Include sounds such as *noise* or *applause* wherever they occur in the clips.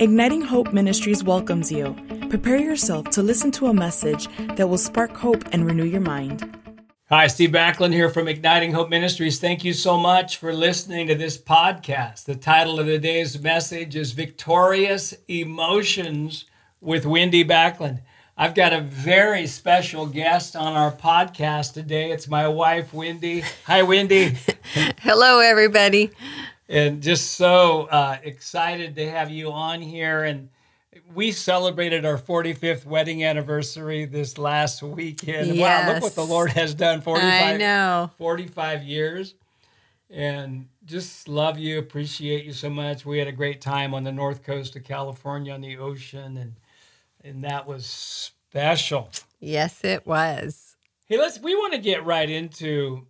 Igniting Hope Ministries welcomes you. Prepare yourself to listen to a message that will spark hope and renew your mind. Hi, Steve Backlund here from Igniting Hope Ministries. Thank you so much for listening to this podcast. The title of today's message is Victorious Emotions with Wendy Backlund. I've got a very special guest on our podcast today. It's my wife, Wendy. Hi, Wendy. *laughs* Hello, everybody and just so uh, excited to have you on here. And we celebrated our 45th wedding anniversary this last weekend. Yes. Wow, look what the Lord has done 45, I know. 45 years. And just love you, appreciate you so much. We had a great time on the north coast of California on the ocean, and and that was special. Yes, it was. Hey, let's we want to get right into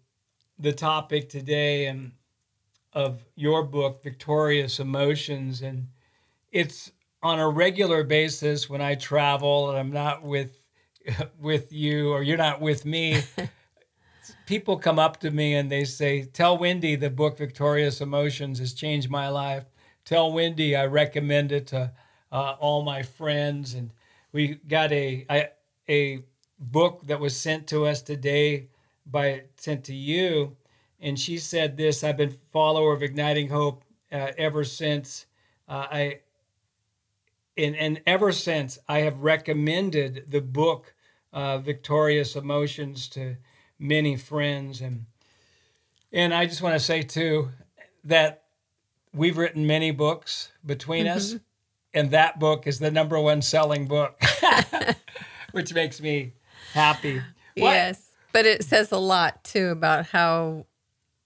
the topic today and of your book, Victorious Emotions. And it's on a regular basis when I travel and I'm not with *laughs* with you or you're not with me. *laughs* people come up to me and they say, Tell Wendy the book Victorious Emotions has changed my life. Tell Wendy I recommend it to uh, all my friends. And we got a, a, a book that was sent to us today by sent to you and she said this I've been follower of Igniting Hope uh, ever since uh, I and, and ever since I have recommended the book uh, Victorious Emotions to many friends and and I just want to say too that we've written many books between mm-hmm. us and that book is the number one selling book *laughs* which makes me happy. What? Yes. But it says a lot too about how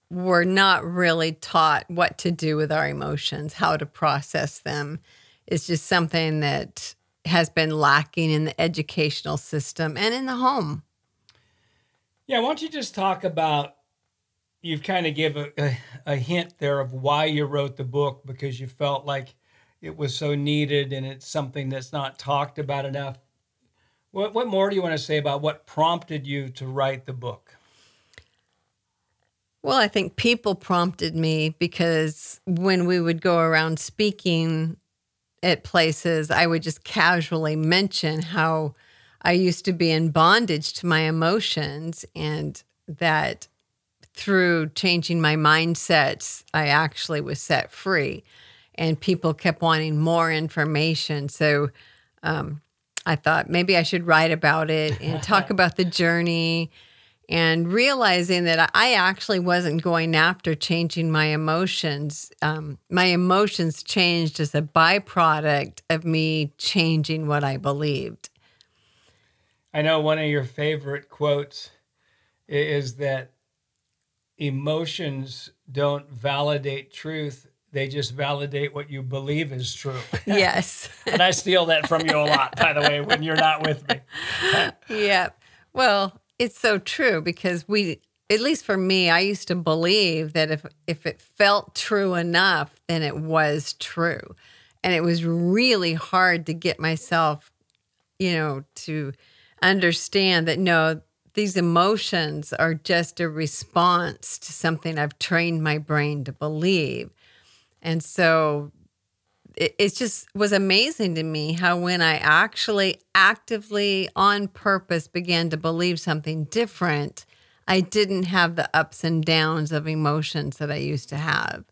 we're not really taught what to do with our emotions, how to process them. It's just something that has been lacking in the educational system and in the home. Yeah, why don't you just talk about? You've kind of give a, a, a hint there of why you wrote the book because you felt like it was so needed and it's something that's not talked about enough. What, what more do you want to say about what prompted you to write the book? Well, I think people prompted me because when we would go around speaking at places, I would just casually mention how I used to be in bondage to my emotions and that through changing my mindsets, I actually was set free. And people kept wanting more information. So um, I thought maybe I should write about it and talk *laughs* about the journey and realizing that I actually wasn't going after changing my emotions. Um, my emotions changed as a byproduct of me changing what I believed. I know one of your favorite quotes is that emotions don't validate truth, they just validate what you believe is true. *laughs* *laughs* Yes. and I steal that from you a lot, by the way, when you're not with me. *laughs* yeah. Well, it's so true because we at least for me, I used to believe that if if it felt true enough, then it was true. And it was really hard to get myself, you know, to understand that no, these emotions are just a response to something I've trained my brain to believe. And so it, it just was amazing to me how when I actually actively on purpose began to believe something different, I didn't have the ups and downs of emotions that I used to have.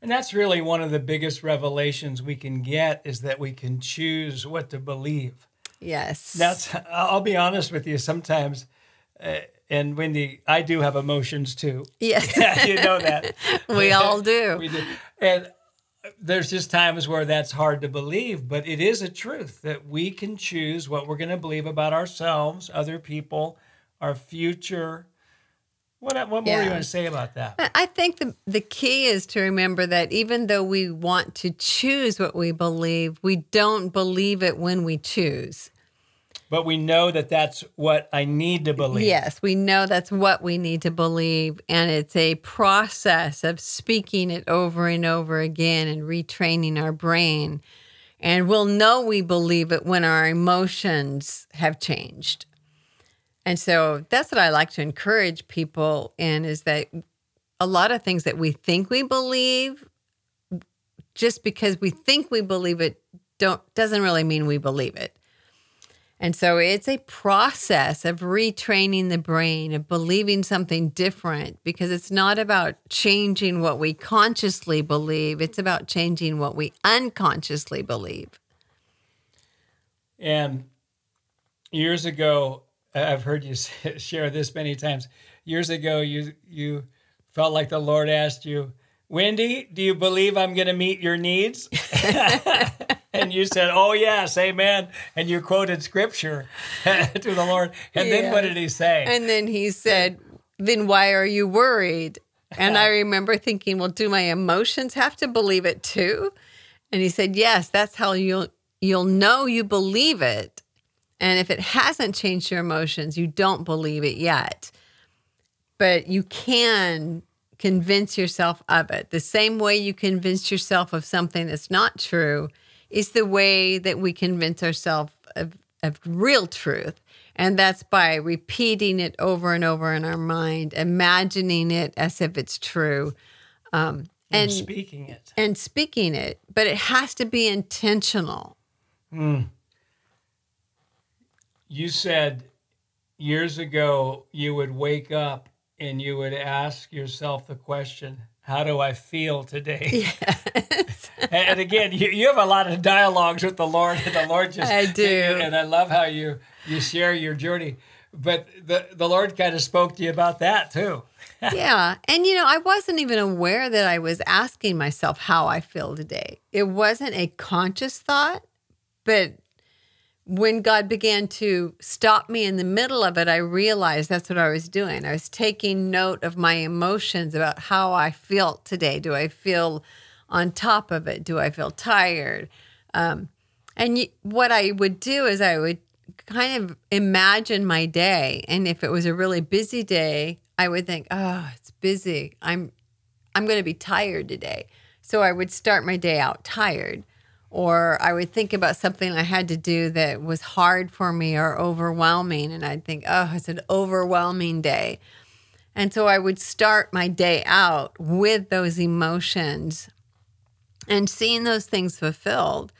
And that's really one of the biggest revelations we can get is that we can choose what to believe. Yes. That's I'll be honest with you sometimes uh, and Wendy, I do have emotions too. Yes. *laughs* you know that. *laughs* we all do. *laughs* we do. And there's just times where that's hard to believe, but it is a truth that we can choose what we're going to believe about ourselves, other people, our future. What, what more yeah. do you want to say about that? I think the, the key is to remember that even though we want to choose what we believe, we don't believe it when we choose. But we know that that's what I need to believe. Yes, we know that's what we need to believe. And it's a process of speaking it over and over again and retraining our brain. And we'll know we believe it when our emotions have changed. And so that's what I like to encourage people in is that a lot of things that we think we believe just because we think we believe it don't doesn't really mean we believe it. And so it's a process of retraining the brain, of believing something different, because it's not about changing what we consciously believe, it's about changing what we unconsciously believe. And years ago, I've heard you *laughs* share this many times. Years ago, you you felt like the Lord asked you, Wendy, do you believe I'm going to meet your needs? *laughs* and you said, Oh, yes, amen. And you quoted scripture *laughs* to the Lord. And yes. then what did he say? And then he said, Then why are you worried? And I *laughs* remember thinking, Well, do my emotions have to believe it too? And he said, Yes, that's how you'll you'll know you believe it. And if it hasn't changed your emotions, you don't believe it yet. But you can convince yourself of it. The same way you convince yourself of something that's not true is the way that we convince ourselves of, of real truth. And that's by repeating it over and over in our mind, imagining it as if it's true. Um, and, and, speaking it. And speaking it. But it has to be intentional. Mm. You said years ago you would wake up and you would ask yourself the question, how do I feel today? *laughs* Yes. *laughs* and again, you, you have a lot of dialogues with the Lord, and the Lord just *laughs* I do, and I love how you you share your journey. But the the Lord kind of spoke to you about that too. yeah, and you know, I wasn't even aware that I was asking myself how I feel today. It wasn't a conscious thought, but when God began to stop me in the middle of it, I realized that's what I was doing. I was taking note of my emotions about how I felt today. Do I feel on top of it? Do I feel tired? Um, and what I would do is I would kind of imagine my day, and if it was a really busy day, I would think, "Oh, it's busy. I'm, I'm going to be tired today." So I would start my day out tired or I would think about something I had to do that was hard for me or overwhelming. And I'd think, oh, it's an overwhelming day. And so I would start my day out with those emotions and seeing those things fulfilled.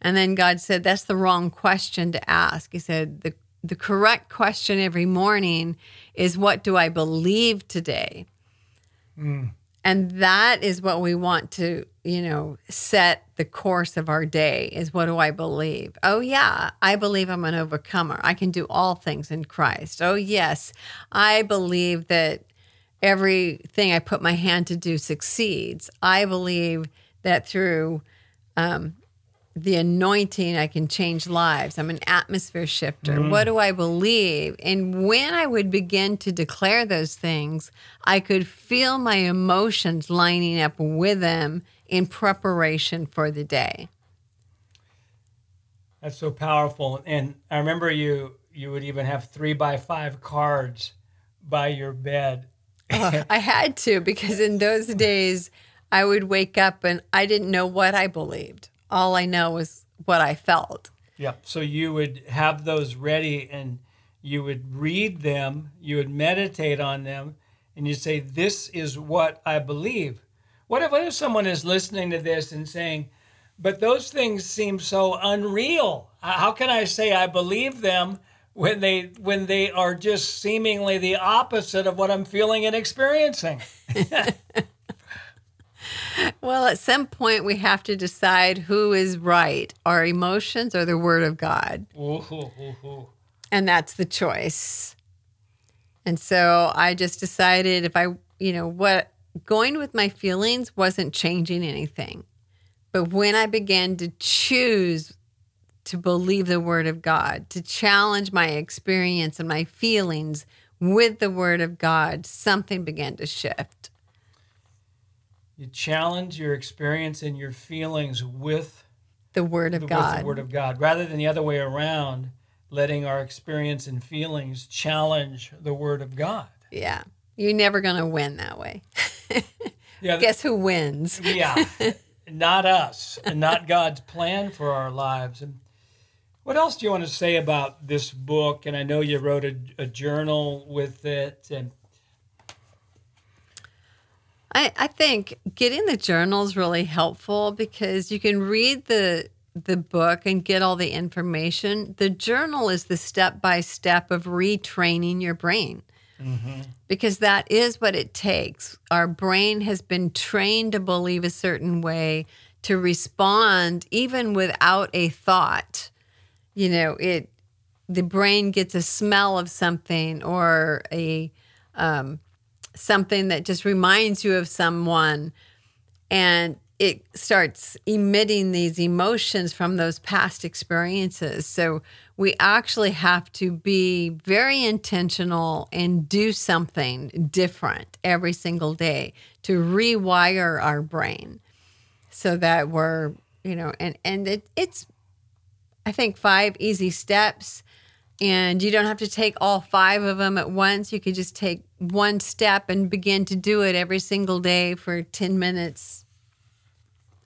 And then God said, that's the wrong question to ask. He said, the, the correct question every morning is, what do I believe today? Mm. And that is what we want to, you know, set the course of our day is what do I believe? Oh, yeah, I believe I'm an overcomer. I can do all things in Christ. Oh, yes, I believe that everything I put my hand to do succeeds. I believe that through um, the anointing, I can change lives. I'm an atmosphere shifter. Mm. What do I believe? And when I would begin to declare those things, I could feel my emotions lining up with them in preparation for the day. That's so powerful. And I remember you you would even have three by five cards by your bed. oh, *laughs* I had to because in those days I would wake up and I didn't know what I believed all I know is what I felt. Yeah. So you would have those ready and you would read them, you would meditate on them, and you'd say, This is what I believe. What if, what if someone is listening to this and saying, But those things seem so unreal? How can I say I believe them when they when they are just seemingly the opposite of what I'm feeling and experiencing? *laughs* *laughs* well, at some point, we have to decide who is right our emotions or the Word of God. And that's the choice. And so I just decided if I, you know, what going with my feelings wasn't changing anything. But when I began to choose to believe the Word of God, to challenge my experience and my feelings with the Word of God, something began to shift. You challenge your experience and your feelings with the Word of God. the Word of God, rather than the other way around, letting our experience and feelings challenge the Word of God. Yeah, you're never going to win that way. *laughs* yeah, guess who wins? yeah, *laughs* not us, and not God's plan for our lives. And what else do you want to say about this book? And I know you wrote a, a journal with it, and I, I think getting the journal is really helpful because you can read the the book and get all the information. The journal is the step by step of retraining your brain. Mm-hmm. Because that is what it takes. Our brain has been trained to believe a certain way, to respond even without a thought. You know, it the brain gets a smell of something or a um, something that just reminds you of someone, and it starts emitting these emotions from those past experiences. So we actually have to be very intentional and do something different every single day to rewire our brain so that we're, you know, and, and it, it's, I think, five easy steps. And you don't have to take all five of them at once. You could just take one step and begin to do it every single day for 10 minutes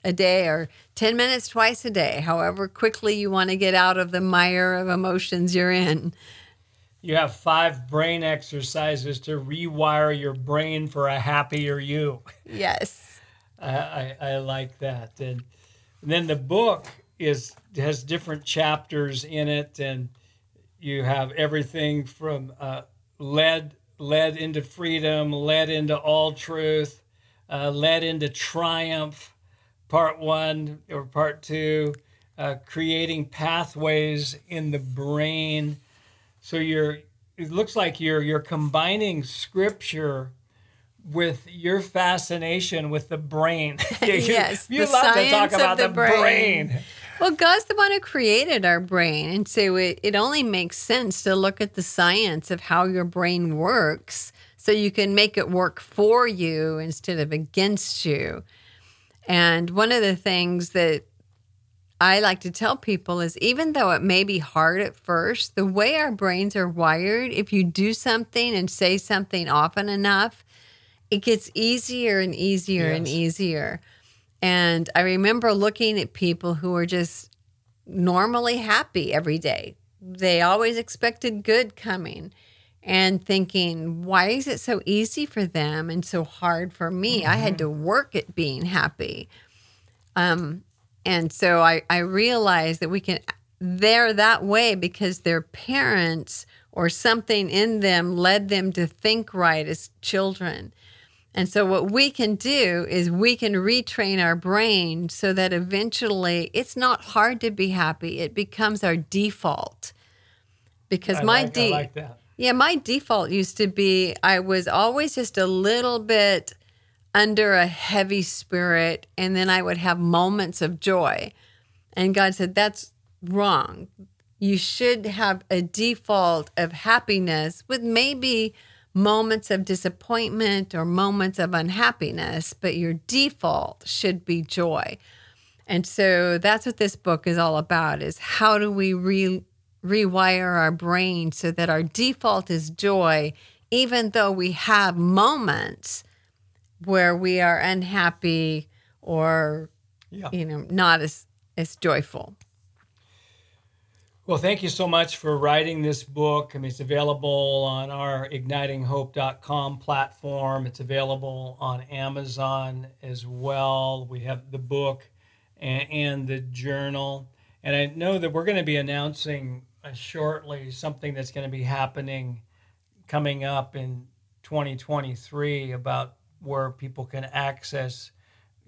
a day or 10 minutes twice a day, however quickly you want to get out of the mire of emotions you're in. You have five brain exercises to rewire your brain for a happier you. Yes. *laughs* I, I, I like that. And, and then the book is has different chapters in it, and you have everything from uh, led led into freedom, led into all truth, uh, led into triumph, part one or part two, uh, creating pathways in the brain. So you're, it looks like you're you're combining scripture with your fascination with the brain. you, *laughs* *laughs* yes, you love to talk about the, the brain. brain. Well, God's the one who created our brain. And so it, it only makes sense to look at the science of how your brain works so you can make it work for you instead of against you. And one of the things that I like to tell people is even though it may be hard at first, the way our brains are wired, if you do something and say something often enough, it gets easier and easier yes. and easier. And I remember looking at people who were just normally happy every day. They always expected good coming and thinking, why is it so easy for them and so hard for me? Mm-hmm. I had to mm-hmm. work at being happy. Um, and so I, I realized that we can, they're that way because their parents or something in them led them to think right as children. And so, what we can do is we can retrain our brain so that eventually it's not hard to be happy. It becomes our default. Because I my like, de- like yeah, my default used to be I was always just a little bit under a heavy spirit, and then I would have moments of joy. And God said, That's wrong. You should have a default of happiness with maybe moments of disappointment or moments of unhappiness, but your default should be joy. And so that's what this book is all about is how do we re- rewire our brain so that our default is joy, even though we have moments where we are unhappy or, yeah. you know, not as, as joyful. Well, thank you so much for writing this book. I mean, it's available on our ignitinghope.com platform. It's available on Amazon as well. We have the book and, and the journal. And I know that we're going to be announcing uh, shortly something that's going to be happening coming up in 2023 about where people can access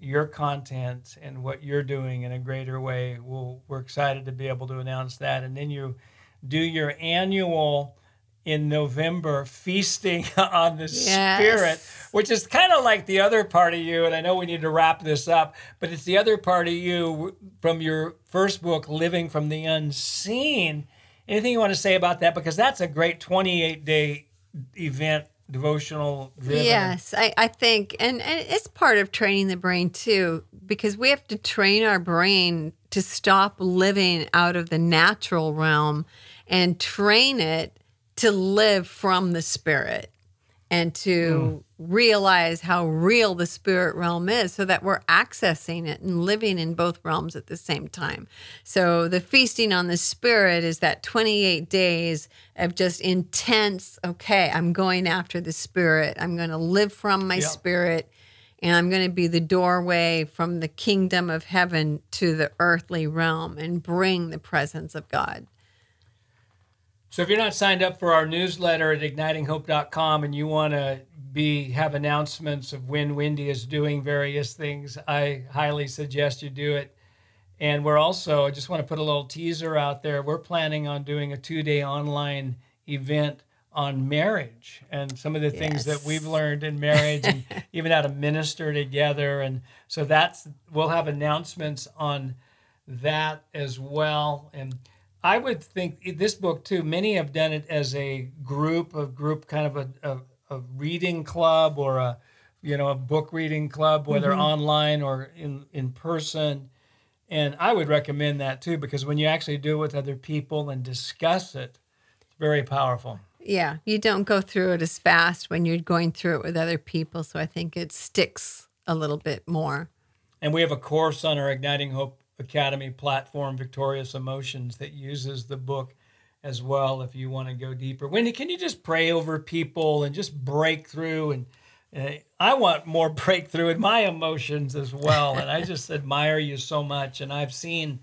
your content and what you're doing in a greater way. We'll, we're excited to be able to announce that. And then you do your annual in November feasting *laughs* on the yes. Spirit, which is kind of like the other part of you. And I know we need to wrap this up, but it's the other part of you from your first book, Living from the Unseen. Anything you want to say about that? Because that's a great 28 day event, devotional. Driven. Yes, I, I think, and, and it's part of training the brain too, because we have to train our brain to stop living out of the natural realm and train it to live from the spirit and to mm. realize how real the spirit realm is so that we're accessing it and living in both realms at the same time. So the feasting on the spirit is that 28 days of just intense, okay, I'm going after the spirit. I'm going to live from my yep. spirit and I'm going to be the doorway from the kingdom of heaven to the earthly realm and bring the presence of God. So if you're not signed up for our newsletter at ignitinghope.com and you want to be have announcements of when Wendy is doing various things, I highly suggest you do it. And we're also, I just want to put a little teaser out there. We're planning on doing a two-day online event on marriage and some of the things that we've learned in marriage and *laughs* even how to minister together and so that's we'll have announcements on that as well and i would think this book too many have done it as a group a group kind of a, a, a reading club or a you know a book reading club whether mm-hmm. online or in in person and i would recommend that too because when you actually do it with other people and discuss it it's very powerful yeah, you don't go through it as fast when you're going through it with other people. So I think it sticks a little bit more. And we have a course on our Igniting Hope Academy platform, Victorious Emotions, that uses the book as well if you want to go deeper. Wendy, can you just pray over people and just break through? And uh, I want more *laughs* breakthrough in my emotions as well. And I just admire you so much. And I've seen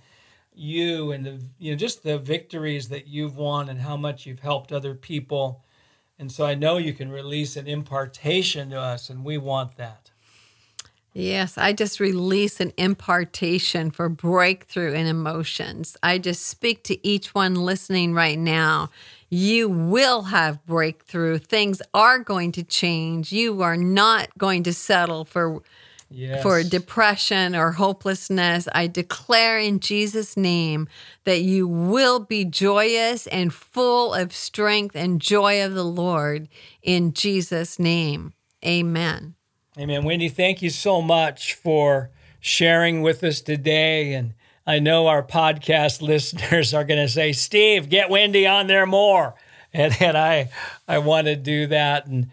you and the you know just the victories that you've won and how much you've helped other people and so i know you can release an impartation to us and we want that yes i just release an impartation for breakthrough in emotions i just speak to each one listening right now you will have breakthrough things are going to change you are not going to settle for yes. for depression or hopelessness. I declare in Jesus' name that you will be joyous and full of strength and joy of the Lord in Jesus' name. Amen. Amen. Wendy, thank you so much for sharing with us today. And I know our podcast *laughs* listeners are going to say, Steve, get Wendy on there more. And, and I, I want to do that. And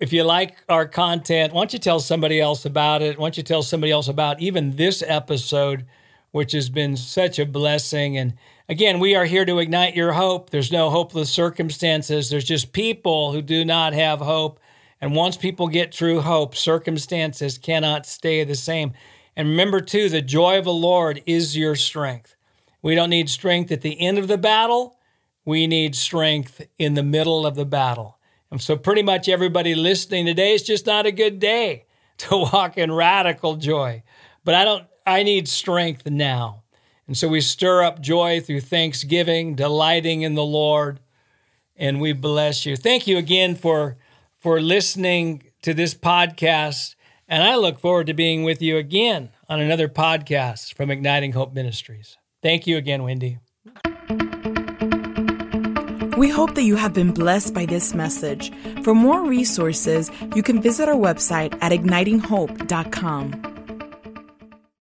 if you like our content, why don't you tell somebody else about it? Why don't you tell somebody else about even this episode, which has been such a blessing? And again, we are here to ignite your hope. There's no hopeless circumstances, there's just people who do not have hope. And once people get true hope, circumstances cannot stay the same. And remember, too, the joy of the Lord is your strength. We don't need strength at the end of the battle, we need strength in the middle of the battle. And so, pretty much everybody listening today, it's just not a good day *laughs* to walk in radical joy. But I don't, I need strength now. And so we stir up joy through thanksgiving, delighting in the Lord, and we bless you. Thank you again for, for listening to this podcast. And I look forward to being with you again on another podcast from Igniting Hope Ministries. Thank you again, Wendy. We hope that you have been blessed by this message. For more resources, you can visit our website at ignitinghope.com.